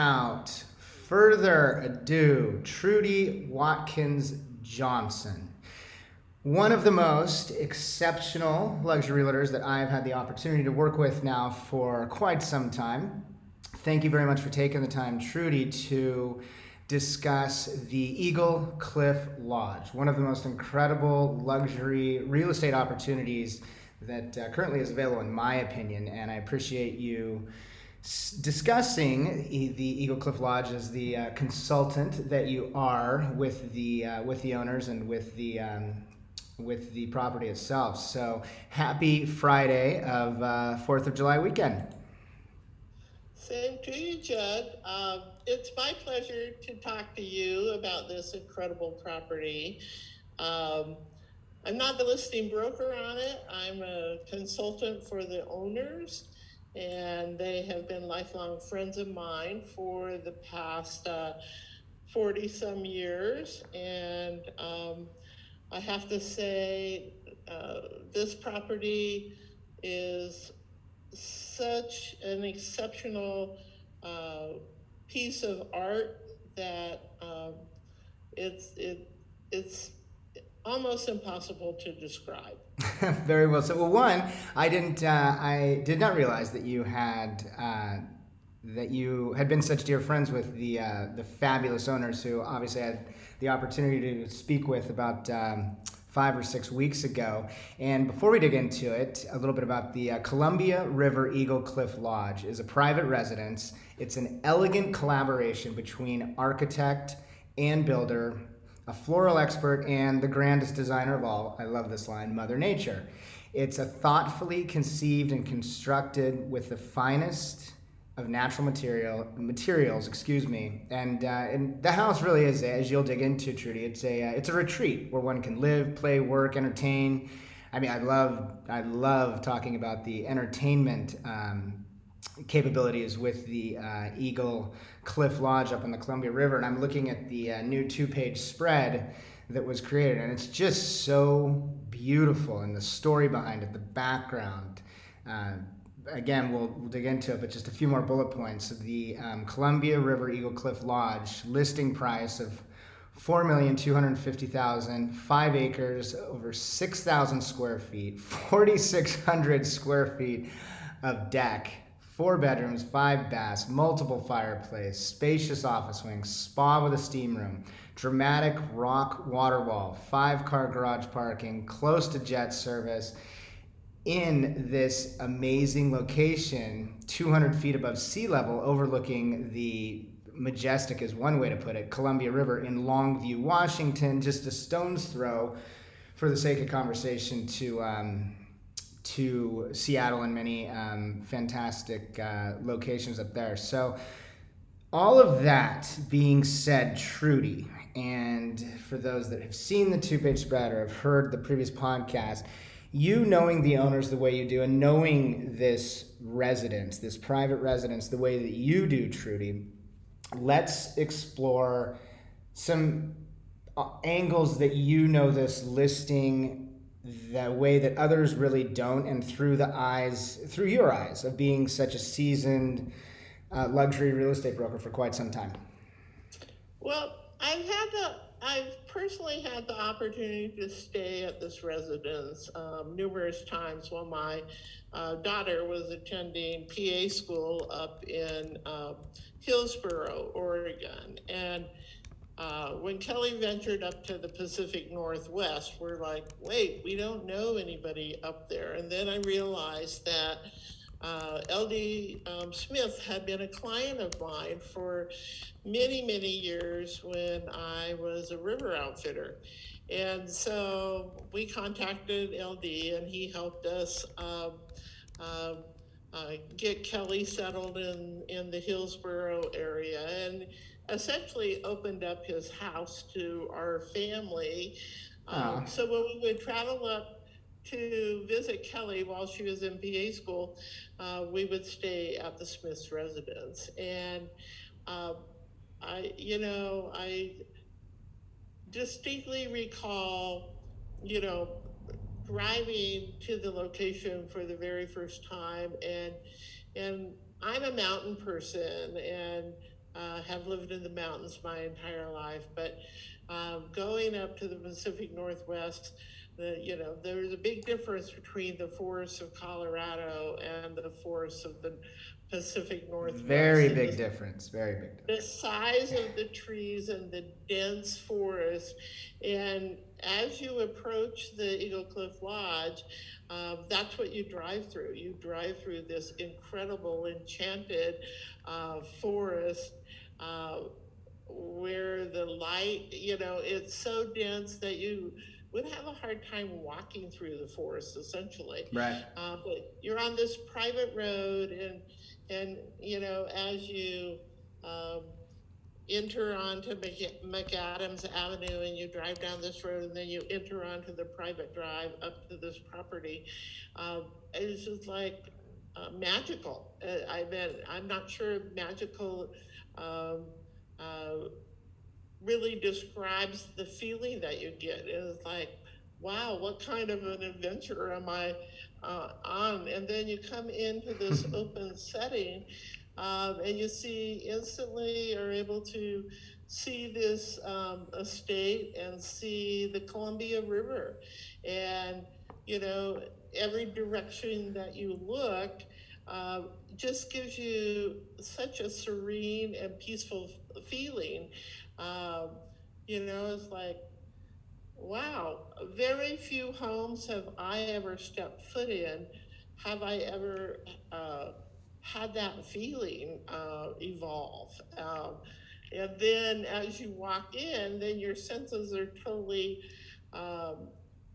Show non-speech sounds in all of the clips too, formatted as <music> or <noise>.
without further ado, Trudy Watkins Johnson. One of the most exceptional luxury realtors that I've had the opportunity to work with now for quite some time. Thank you very much for taking the time, Trudy, to discuss the Eagle Cliff Lodge, one of the most incredible luxury real estate opportunities that uh, currently is available, in my opinion. And I appreciate you discussing the Eagle Cliff Lodge as the uh, consultant that you are with the uh, with the owners and with the um, with the property itself. So happy Friday of uh, Fourth of July weekend. Same to you, Judd. Um, it's my pleasure to talk to you about this incredible property. Um, I'm not the listing broker on it. I'm a consultant for the owners and they have been lifelong friends of mine for the past 40 uh, some years. And um, I have to say, uh, this property is such an exceptional uh, piece of art that um, it's it, it's almost impossible to describe. <laughs> Very well. So, well, one, I didn't, uh, I did not realize that you had. Uh, that you had been such dear friends with the uh, the fabulous owners who obviously had the opportunity to speak with about um, five or six weeks ago. And before we dig into it, a little bit about the uh, Columbia River Eagle Cliff Lodge is a private residence. It's an elegant collaboration between architect and builder a floral expert, and the grandest designer of all. I love this line Mother Nature. It's a thoughtfully conceived and constructed with the finest of natural material materials, excuse me. And uh, and the house really is, as you'll dig into, Trudy. It's a uh, it's a retreat where one can live, play, work, entertain. I mean, I love I love talking about the entertainment um, capabilities with the uh, Eagle Cliff Lodge up on the Columbia River, and I'm looking at the uh, new two-page spread that was created, and it's just so beautiful, and the story behind it, the background. Uh, again, we'll, we'll, dig into it, but just a few more bullet points. The um, Columbia River Eagle Cliff Lodge listing price of four million two hundred fifty thousand, five acres, over six thousand square feet, forty six hundred square feet of deck four bedrooms, five baths, multiple fireplace, spacious office wing, spa with a steam room, dramatic rock water wall, five car garage parking, close to jet service, in this amazing location, 200 feet above sea level, overlooking the majestic, is one way to put it, Columbia River in Longview, Washington, just a stone's throw, for the sake of conversation, to um, to Seattle and many um, fantastic uh, locations up there. So, all of that being said, Trudy, and for those that have seen the two page spread or have heard the previous podcast, you knowing the owners the way you do and knowing this residence, this private residence, the way that you do, Trudy, let's explore some uh, angles that you know this listing the way that others really don't, and through the eyes, through your eyes of being such a seasoned uh, luxury real estate broker for quite some time? Well, I've had the, I've personally had the opportunity to stay at this residence um, numerous times while my uh, daughter was attending PA school up in um, Hillsboro, Oregon, and uh, when Kelly ventured up to the Pacific Northwest, we're like, wait, we don't know anybody up there. And then I realized that uh, LD um, Smith had been a client of mine for many, many years when I was a river outfitter. And so we contacted LD and he helped us um, um, uh, get Kelly settled in, in the Hillsboro area. And essentially opened up his house to our family. Um, so when we would travel up to visit Kelly while she was in PA school, uh, we would stay at the Smith's residence. And uh, I, you know, I distinctly recall, you know, driving to the location for the very first time and and I'm a mountain person and uh, have lived in the mountains my entire life, but um, going up to the Pacific Northwest, the, you know, there's a big difference between the forests of Colorado and the forests of the Pacific Northwest. Very big the- difference. Very big difference. the size of the trees and the dense forest. And as you approach the Eagle Cliff Lodge, um, that's what you drive through. You drive through this incredible, enchanted uh, forest uh, where the light, you know, it's so dense that you would have a hard time walking through the forest essentially. Right. Uh, but you're on this private road, and and you know as you um, enter onto Mc- McAdams Avenue, and you drive down this road, and then you enter onto the private drive up to this property. Um, it's just like uh, magical. Uh, I mean, I'm not sure magical. Um, uh, really describes the feeling that you get. It's like, wow, what kind of an adventure am I uh, on? And then you come into this <laughs> open setting um, and you see instantly are able to see this um, estate and see the Columbia River. And, you know, every direction that you look, uh, just gives you such a serene and peaceful feeling. Um, you know, it's like, wow, very few homes have I ever stepped foot in. Have I ever uh, had that feeling uh, evolve? Um, and then as you walk in, then your senses are totally um,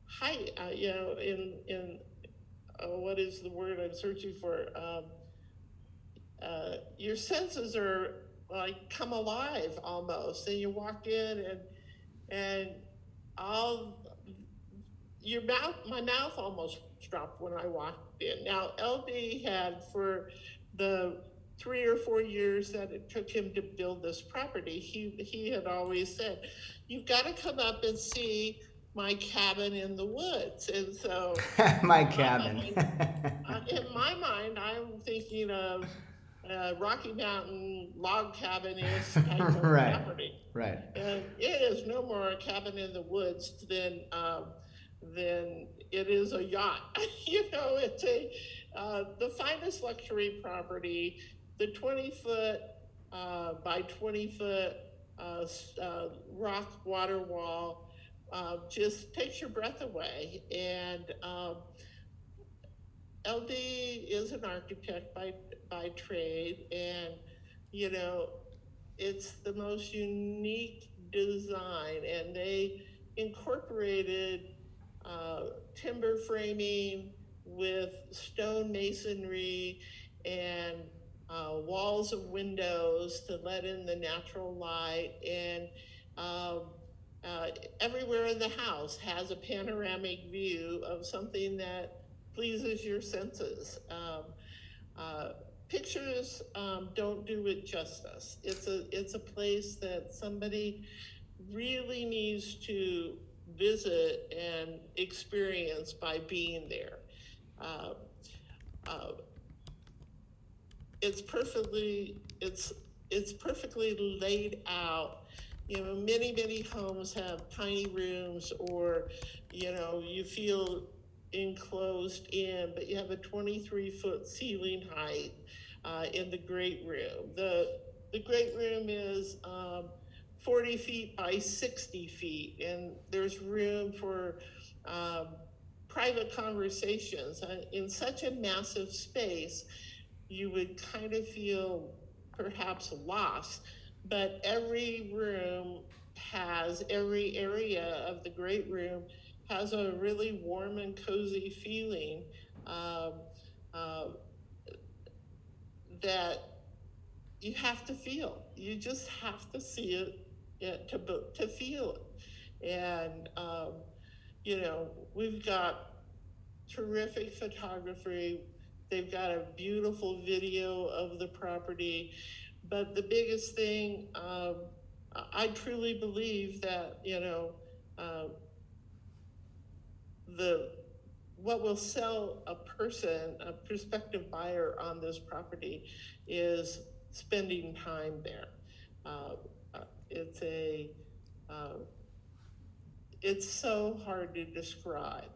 high, uh, you know, in, in uh, what is the word I'm searching for? Um, uh, your senses are like come alive almost, and you walk in and and all your mouth, my mouth almost dropped when I walked in. Now LD had for the three or four years that it took him to build this property, he he had always said, "You've got to come up and see." My cabin in the woods, and so <laughs> My cabin. <laughs> uh, in my mind, I'm thinking of uh, Rocky Mountain log cabin is <laughs> Right. property, right. and it is no more a cabin in the woods than um, than it is a yacht. you know, it's a uh, the finest luxury property. The 20 foot uh, by 20 foot uh, uh, rock water wall uh, just takes your breath away. And um, LD is an architect by by trade, and you know, it's the most unique design, and they incorporated uh, timber framing with stone masonry and uh, walls of windows to let in the natural light. And um, uh, everywhere in the house has a panoramic view of something that pleases your senses. Um, uh, pictures um, don't do it justice. It's a it's a place that somebody really needs to visit and experience by being there. Uh, uh, it's perfectly it's it's perfectly laid out you know many many homes have tiny rooms or you know you feel enclosed in but you have a 23 foot ceiling height uh, in the great room. The the great room is um, 40 feet by 60 feet and there's room for um, private conversations. In such a massive space you would kind of feel perhaps lost but every room has every area of the great room has a really warm and cozy feeling um, uh, that you have to feel. You just have to see it, it to, to feel it. And um, you know we've got terrific photography. They've got a beautiful video of the property but the biggest thing, um, I- truly believe that, you know, uh, the, what will sell a person, a prospective buyer on this property is spending time there. uh, uh, it's a uh, it's so hard to describe.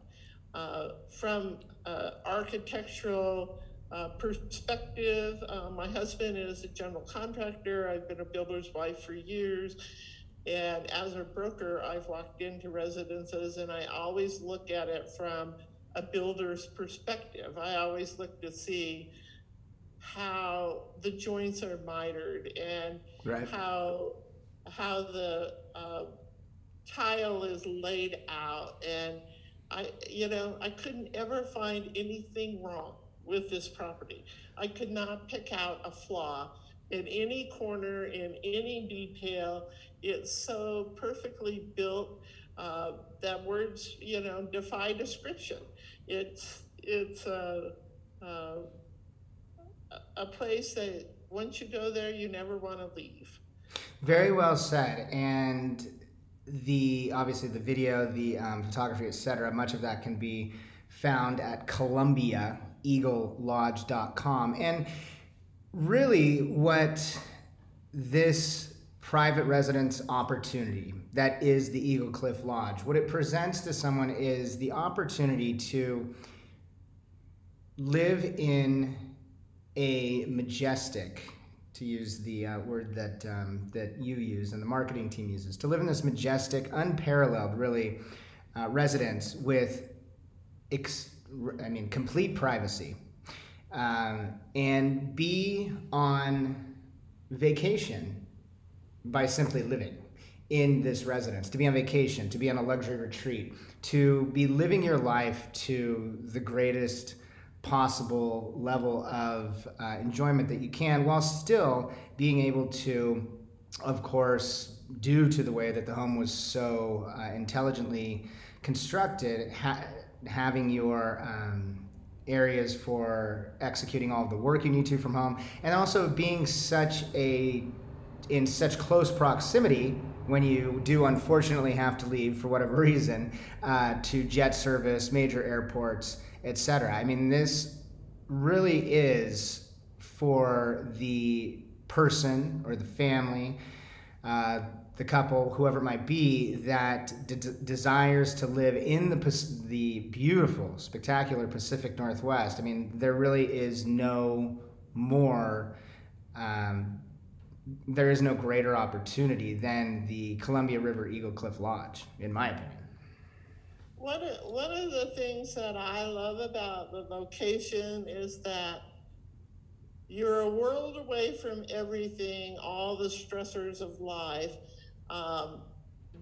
Uh, from uh, architectural uh, perspective, uh, my husband is a general contractor. I've been a builder's wife for years. And as a broker, I've walked into residences and I always look at it from a builder's perspective. I always look to see how the joints are mitered and Right. how how the uh, tile is laid out and I you know I couldn't ever find anything wrong with this property. I could not pick out a flaw in any corner in any detail. It's so perfectly built uh, that words you know defy description. It's it's a, a a place that once you go there you never want to leave. Very well said. And the obviously the video, the um, photography, etc. Much of that can be found at ColumbiaEagleLodge.com. And really, what this private residence opportunity that is the Eagle Cliff Lodge, what it presents to someone is the opportunity to live in a majestic to use the uh, word that um, that you use and the marketing team uses to live in this majestic unparalleled really uh, residence with ex- I mean complete privacy um, and be on vacation by simply living in this residence, to be on vacation, to be on a luxury retreat, to be living your life to the greatest possible level of uh, enjoyment that you can while still being able to, of course, due to the way that the home was so uh, intelligently constructed, ha- having your um, areas for executing all of the work you need to from home, and also being such a in such close proximity when you do unfortunately have to leave for whatever <laughs> reason uh, to jet service, major airports, etc. I mean, this really is for the person or the family, uh, the couple, whoever it might be, that de- desires to live in the the beautiful, spectacular Pacific Northwest. I mean, there really is no more. Um, there is no greater opportunity than the Columbia River Eagle Cliff Lodge, in my opinion. One of, one of the things that I love about the location is that you're a world away from everything, all the stressors of life, um,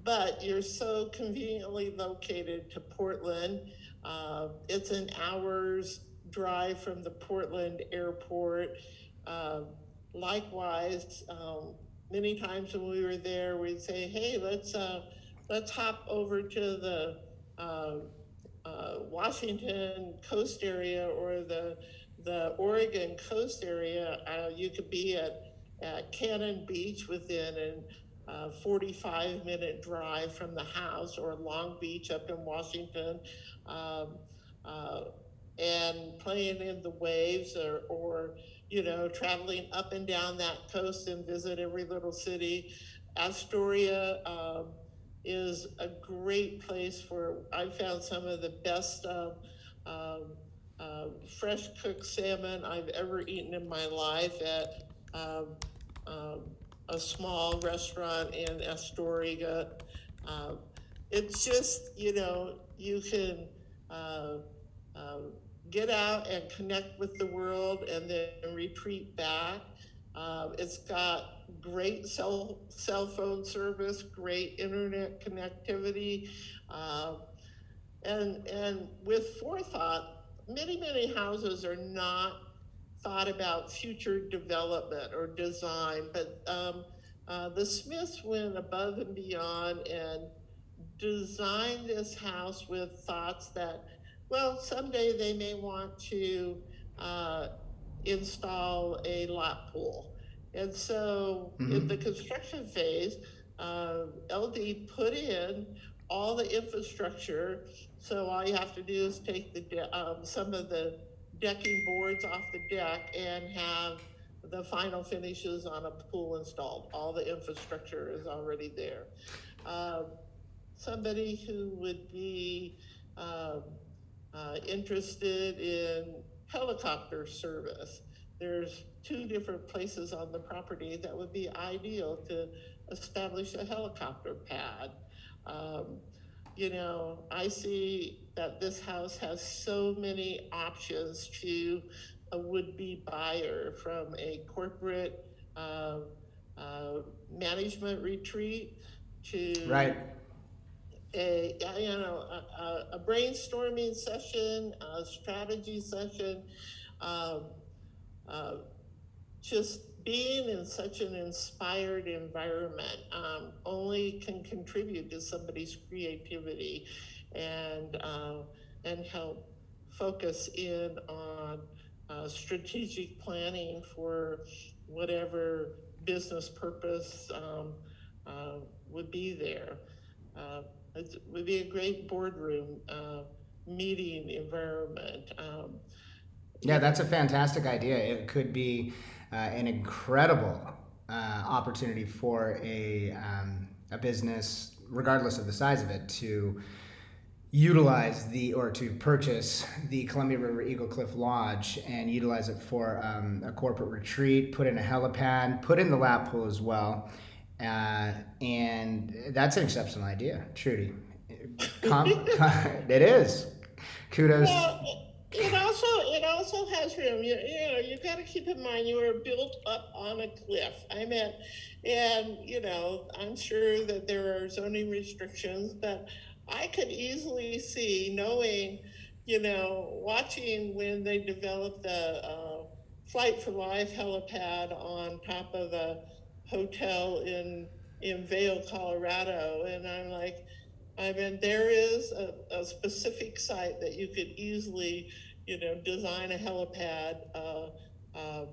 but you're so conveniently located to Portland. Uh, it's an hour's drive from the Portland airport. Uh, likewise, um, many times when we were there, we'd say, "Hey, let's uh, let's hop over to the uh, uh, Washington coast area or the the Oregon coast area." Uh, you could be at at Cannon Beach within a uh, 45 minute drive from the house, or Long Beach up in Washington. Um, uh, and playing in the waves or, or you know, traveling up and down that coast and visit every little city. Astoria um, is a great place for, I found some of the best um, um, uh, fresh cooked salmon I've ever eaten in my life at um, um, a small restaurant in Astoria. Um, it's just, you know, you can. Uh, um, get out and connect with the world and then retreat back. Uh, it's got great cell, cell phone service, great internet connectivity, uh, and, and with forethought, many, many houses are not thought about future development or design, but um, uh, the Smiths went above and beyond and designed this house with thoughts that well, someday they may want to uh, install a lap pool. And so mm-hmm. in the construction phase, uh, LD put in all the infrastructure. So all you have to do is take the um, some of the decking boards off the deck and have the final finishes on a pool installed. All the infrastructure is already there. Um, somebody who would be um, uh, interested in helicopter service. There's two different places on the property that would be ideal to establish a helicopter pad. Um, you know, I see that this house has so many options to a would-be buyer from a corporate uh, uh, management retreat to right. a you know a, a brainstorming session, a strategy session, um, uh, just being in such an inspired environment um, only can contribute to somebody's creativity and uh, and help focus in on uh, strategic planning for whatever business purpose um, uh, would be there. Uh, it would be a great boardroom uh, meeting environment. Um, yeah, that's a fantastic idea. It could be an incredible opportunity for a, um, a business, regardless of the size of it, to utilize the or to purchase the Columbia River Eagle Cliff Lodge and utilize it for um, a corporate retreat, put in a helipad, put in the lap pool as well. Uh, and that's an exceptional idea, Trudy. Com- <laughs> it is. Kudos. Well, it also it also has room. You, you know, you got to keep in mind you are built up on a cliff. I mean, and you know, I'm sure that there are zoning restrictions, but I could easily see knowing, you know, watching when they developed the uh, Flight for Life helipad on top of the hotel in in Vail, Colorado, and I'm like, I mean, there is a, a specific site that you could easily, you know, design a helipad uh, uh,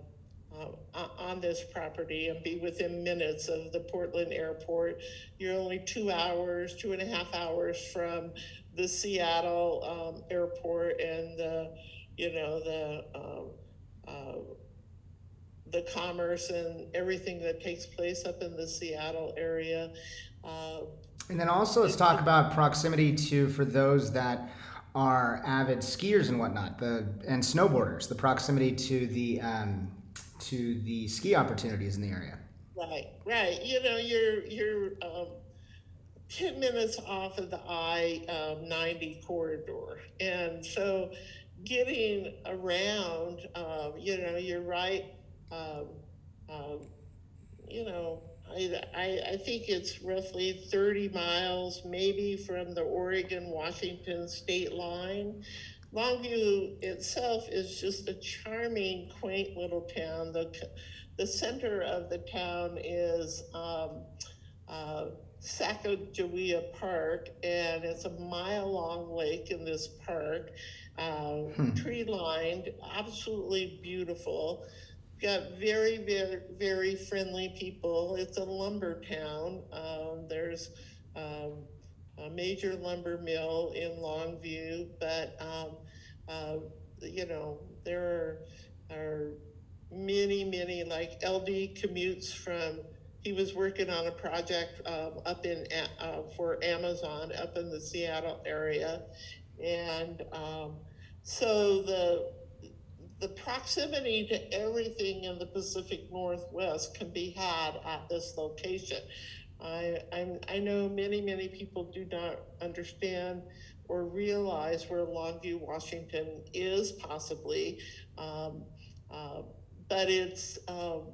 uh, on this property and be within minutes of the Portland airport. You're only two hours, two and a half hours from the Seattle um, airport and the, you know, the um, uh, the commerce and everything that takes place up in the Seattle area. Uh, and then also let's talk about proximity to for those that are avid skiers and whatnot, the and snowboarders, the proximity to the um, to the ski opportunities in the area. Right, right. You know, you're you're um, ten minutes off of the I um, ninety corridor, and so getting around, um, you know, you're right um, um, you know, I, I, I, think it's roughly 30 miles, maybe from the Oregon Washington state line. Longview itself is just a charming, quaint little town. The, the center of the town is um, uh, Sacagawea Park, and it's a mile long lake in this park, uh, hmm. tree lined, absolutely beautiful got very, very, very friendly people. It's a lumber town. Um, there's um, a major lumber mill in Longview, but um, uh, you know there are, are many, many like LD commutes from. He was working on a project um, up in uh, for Amazon up in the Seattle area, and um, so the the proximity to everything in the Pacific Northwest can be had at this location. I, I'm, I know many, many people do not understand or realize where Longview, Washington is possibly, um, uh, but it's um,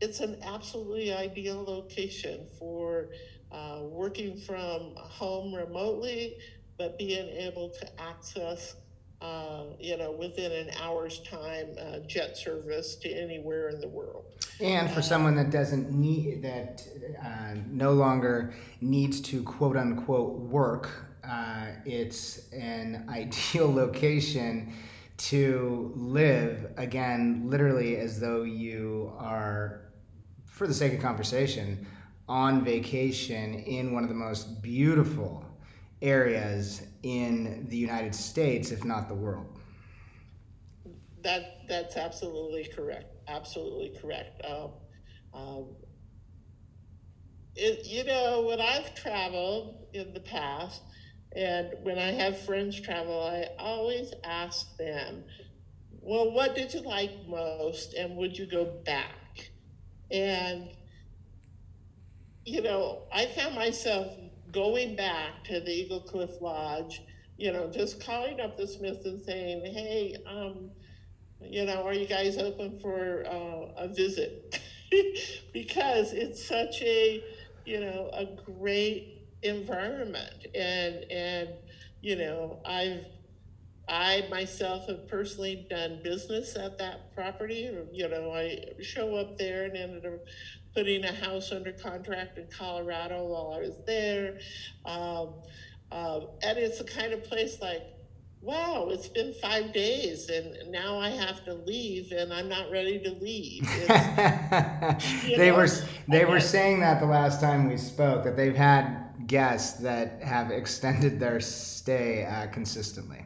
it's an absolutely ideal location for uh, working from home remotely, but being able to access uh, you know, within an hour's time, uh, jet service to anywhere in the world. And for uh, someone that doesn't need, that uh, no longer needs to quote unquote work, uh, it's an <laughs> ideal location to live, again, literally as though you are, for the sake of conversation, on vacation in one of the most beautiful areas in the United States, if not the world. That that's absolutely correct. absolutely correct. Um, um, it, you know, when I've traveled in the past, and when I have friends travel, I always ask them, well, what did you like most, and would you go back? And, you know, I found myself going back to the Eagle Cliff Lodge, you know, just calling up the Smiths and saying, hey, um, you know, are you guys open for uh, a visit? <laughs> because it's such a, you know, a great environment. And, and, you know, I've, I myself have personally done business at that property. You know, I show up there and ended up putting a house under contract in Colorado while I was there. Um, um, and it's the kind of place like, wow, it's been five days and now I have to leave and I'm not ready to leave. <laughs> they know, were they were saying that the last time we spoke that they've had guests that have extended their stay uh, consistently.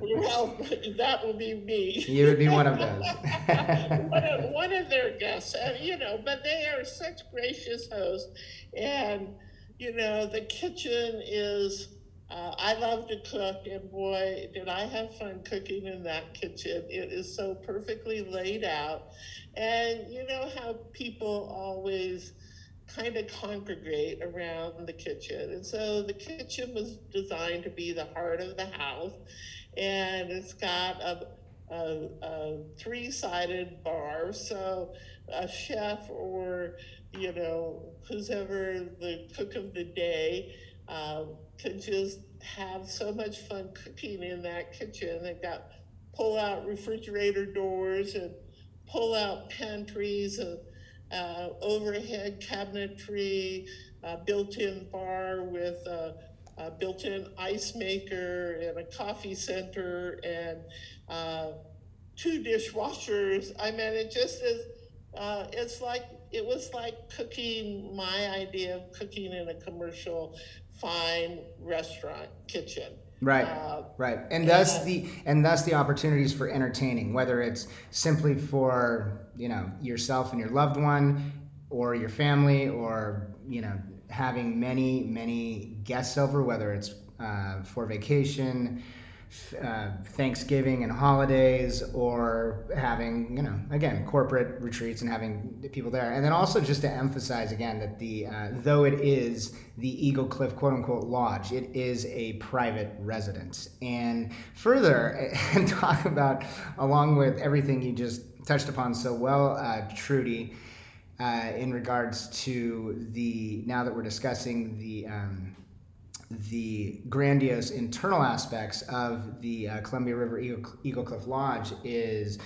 Well, that would be me. You would be one of those. <laughs> one, of, one, of, their guests, uh, you know, but they are such gracious hosts. And, you know, the kitchen is, uh, I love to cook, and boy, did I have fun cooking in that kitchen. It is so perfectly laid out. And you know how people always kind of congregate around the kitchen. And so the kitchen was designed to be the heart of the house. And it's got a, a, a three sided bar. So a chef or, you know, who's ever the cook of the day um, can just have so much fun cooking in that kitchen. They've got pull out refrigerator doors and pull out pantries and uh, overhead cabinetry, uh, built-in bar with a, a, built-in ice maker and a coffee center and uh, two dishwashers. I mean, it just is. Uh, it's like it was like cooking. My idea of cooking in a commercial fine restaurant kitchen. Right, uh, right, and thus the and thus the opportunities for entertaining, whether it's simply for you know yourself and your loved one, or your family, or you know having many many guests over, whether it's uh, for vacation, uh, Thanksgiving and holidays, or having you know again corporate retreats and having people there, and then also just to emphasize again that the uh, though it is the Eagle Cliff quote unquote lodge, it is a private residence, and further <laughs> and talk about along with everything you just touched upon so well, uh, Trudy. Uh, in regards to the now that we're discussing the um, the grandiose internal aspects of the uh, Columbia River Eagle, Eagle Cliff Lodge is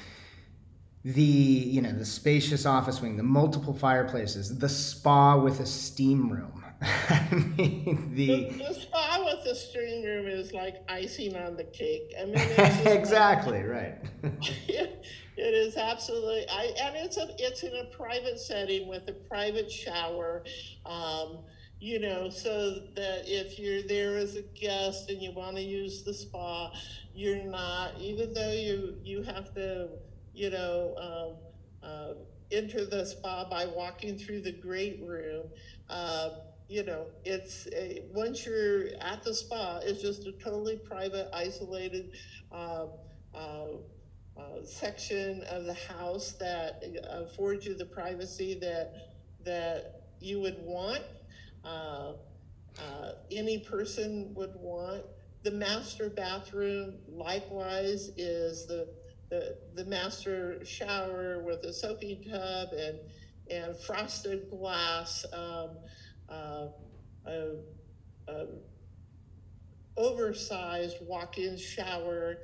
the you know the spacious office wing, the multiple fireplaces, the spa with a steam room. <laughs> I mean, the, the, the spa with the steam room is like icing on the cake. I mean, <laughs> exactly right. <laughs> it is absolutely. I and it's a it's in a private setting with a private shower. Um, you know, so that if you're there as a guest and you want to use the spa, you're not, even though you you have to, you know, um, uh, enter the spa by walking through the great room. Uh, you know, it's a, once you're at the spa, it's just a totally private, isolated uh, uh, uh section of the house that affords you the privacy that that you would want uh, uh, any person would want. The master bathroom, likewise, is the, the, the master shower with a soaking tub and, and frosted glass, um, uh, a, a oversized walk in shower.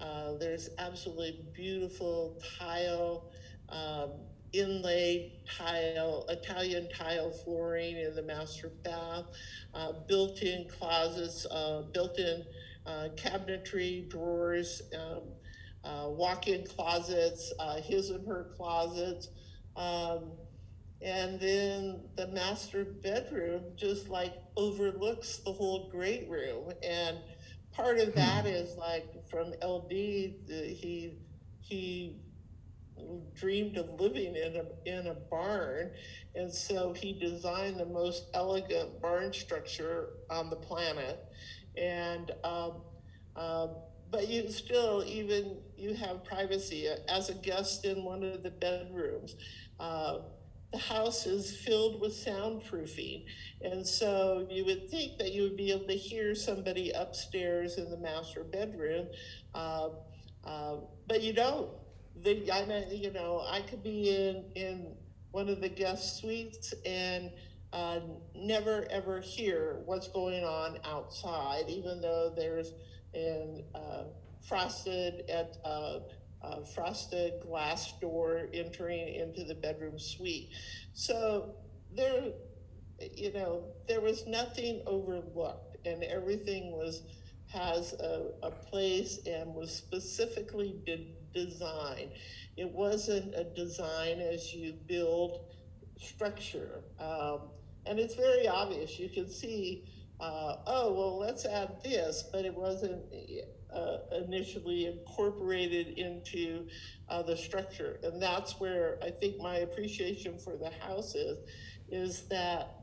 Uh, there's absolutely beautiful tile. Um, inlaid tile, Italian tile flooring in the master bath, uh, built-in closets, uh, built-in uh, cabinetry, drawers, um, uh, walk-in closets, uh, his and her closets. Um, and then the master bedroom just like overlooks the whole great room. And part of that hmm. like from LD, the, he, he dreamed of living in a in a barn, and so he designed the most elegant barn structure on the planet, and. Um, um, but you still even you have privacy as a guest in one of the bedrooms. Uh, the house is filled with soundproofing. And so you would think that you would be able to hear somebody upstairs in the master bedroom, uh, uh, but you don't. The, I mean, you know, I could be in, in one of the guest suites and uh, never ever hear what's going on outside, even though there's and uh, frosted at uh, uh, frosted glass door entering into the bedroom suite. So there, you know, there was nothing overlooked, and everything was has a, a place and was specifically de- designed. It wasn't a design as you build structure, um, and it's very obvious. You can see. Uh, oh well, let's add this, but it wasn't uh, initially incorporated into uh, the structure. And that's where I think my appreciation for the house is, is that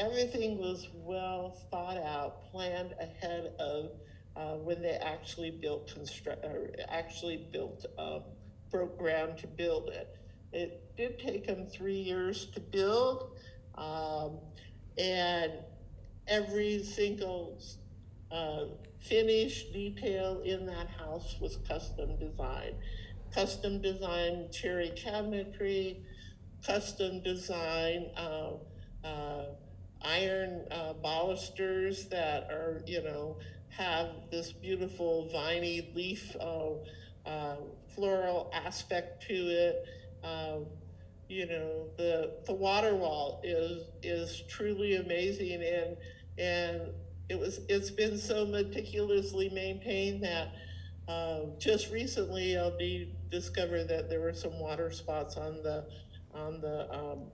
everything was well thought out, planned ahead of uh, when they actually built construct actually built um, broke ground to build it. It did take them three years to build, um, and every single uh, finish detail in that house was custom designed. Custom designed cherry cabinetry, custom design uh, uh, iron uh, balusters that are, you know, have this beautiful viney leaf uh, uh, floral aspect to it. Um, you know, the the water wall is is truly amazing and and it was it's been so meticulously maintained that uh, just recently LD discovered that there were some water spots on the on the um,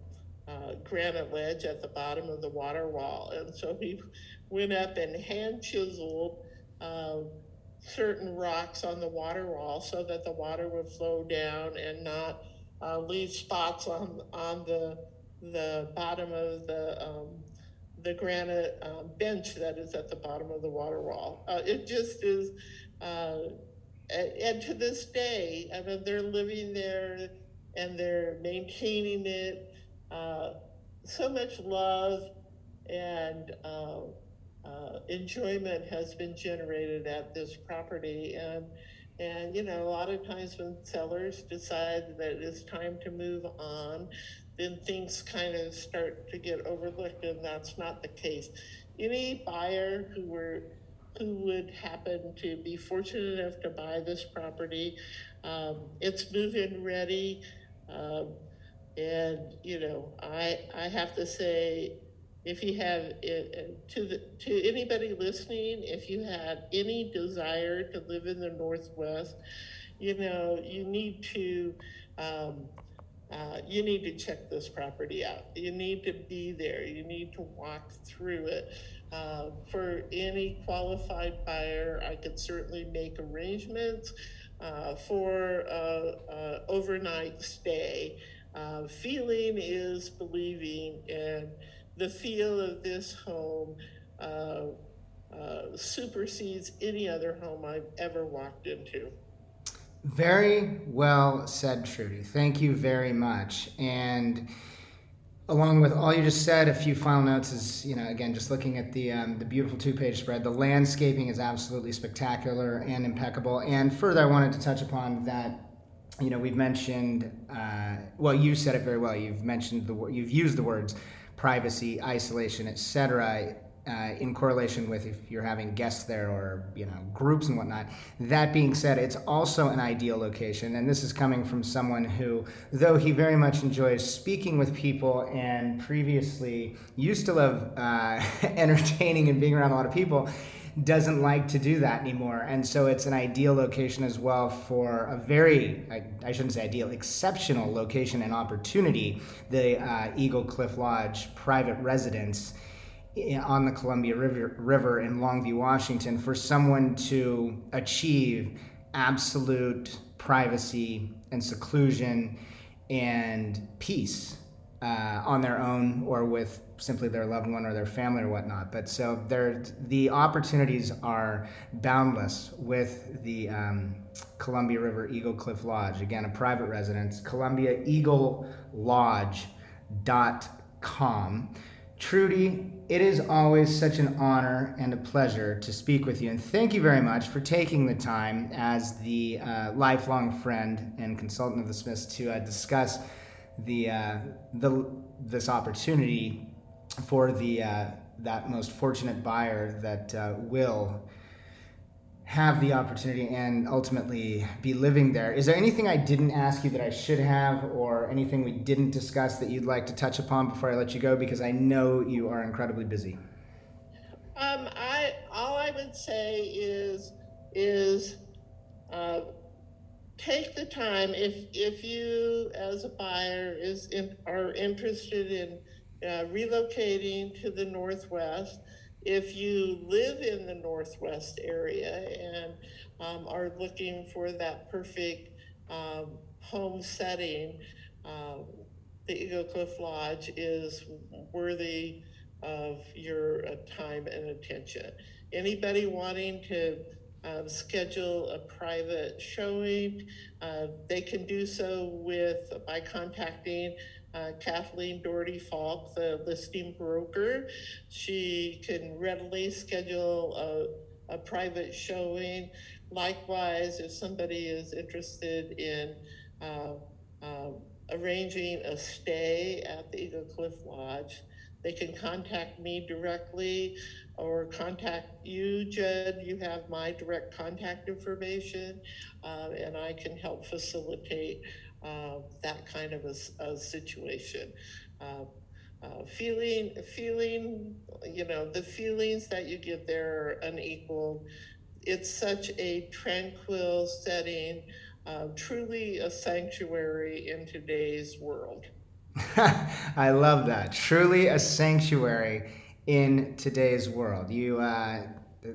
uh, granite ledge at the bottom of the water wall, and so he went up and hand chiseled uh, certain rocks on the water wall so that the water would flow down and not uh, leave spots on on the the bottom of the um, the granite um, bench that is at the bottom of the water wall. Uh, it just is, uh, and, and, to this day, I mean, they're living there and they're maintaining it. Uh, so much love and uh, uh, enjoyment has been generated at this property, and and you know, a lot of times when sellers decide that it's time to move on, then things kind of start to get overlooked, and that's not the case. Any buyer who were who would happen to be fortunate enough to buy this property, um, it's move-in ready, um, and you know, I I have to say, if you have to the to anybody listening, if you have any desire to live in the Northwest, you know, you need to. Um, uh, you need to check this property out. You need to be there. You need to walk through it. Uh, for any qualified buyer, I could certainly make arrangements uh, for uh, overnight stay. Uh, feeling is believing, and the feel of this home uh, supersedes any other home I've ever walked into. Very well said, Trudy. Thank you very much. And along with all you just said, a few final notes is, you know, again, just looking at the um, the beautiful two page spread. The landscaping is absolutely spectacular and impeccable. And further, I wanted to touch upon that. You know, we've mentioned. Uh, well, you said it very well. You've mentioned the you've used the words privacy, isolation, etc uh, in correlation with if you're having guests there or you know groups and whatnot. That being said, it's also an ideal location, and this is coming from someone who, though he very much enjoys speaking with people and previously used to love uh, <laughs> entertaining and being around a lot of people. Doesn't like to do that anymore. And so it's an ideal location as well for a very, I, I shouldn't say ideal, exceptional location and opportunity the uh, Eagle Cliff Lodge private residence on the Columbia River, River in Longview, Washington, for someone to achieve absolute privacy and seclusion and peace uh, on their own or with simply their loved one or their family or whatnot. But so the opportunities are boundless with the um, Columbia River Eagle Cliff Lodge. Again, a private residence, columbia eagle lodge ColumbiaEagleLodge.com. Trudy, it is always such an honor and a pleasure to speak with you. And thank you very much for taking the time as the uh, lifelong friend and consultant of the Smiths to uh, discuss the, uh, the, this opportunity for the, uh, that most fortunate buyer that uh, will have the opportunity and ultimately be living there. Is there anything I didn't ask you that I should have, or anything we didn't discuss that you'd like to touch upon before I let you go? Because I know you are incredibly busy. Um, I all I would say is is uh, take the time if if you as a buyer is in, are interested in uh, relocating to the northwest if you live in the northwest area and um, are looking for that perfect um, home setting uh, the eagle cliff lodge is worthy of your uh, time and attention. Anybody wanting to um, schedule a private showing. Uh, they can do so with by contacting uh, Kathleen Doherty Falk, the listing broker. She can readily schedule a, a private showing. Likewise, if somebody is interested in uh, uh arranging a stay at the Eagle Cliff Lodge, they can contact me directly or contact you, Jed. You have my direct contact information, uh, and I can help facilitate uh, that kind of a, a situation. Uh, uh, feeling, feeling, you know, the feelings that you get there are unequal. It's such a tranquil setting, uh, truly a sanctuary in today's world. <laughs> I love that. Truly a sanctuary in today's world. You uh,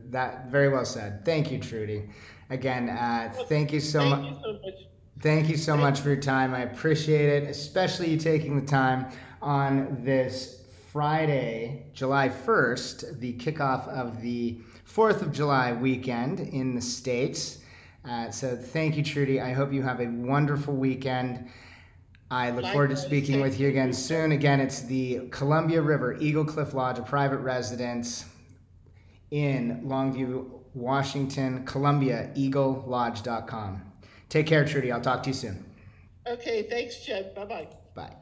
that very well said. Thank you, Trudy. Again, uh, thank you so thank much. You so much. Thank you so much for your time. I appreciate it, especially you taking the time on this Friday, July 1st, the kickoff of the 4th of July weekend in the States. Uh, so thank you, Trudy. I hope you have a wonderful weekend. I look forward to speaking with you again soon. Again, it's the Columbia River Eagle Cliff Lodge, a private residence in Longview, Washington, Columbia, EagleLodge.com. Take care, Trudy. I'll talk to you soon. Okay, thanks, Jed. Bye bye. Bye.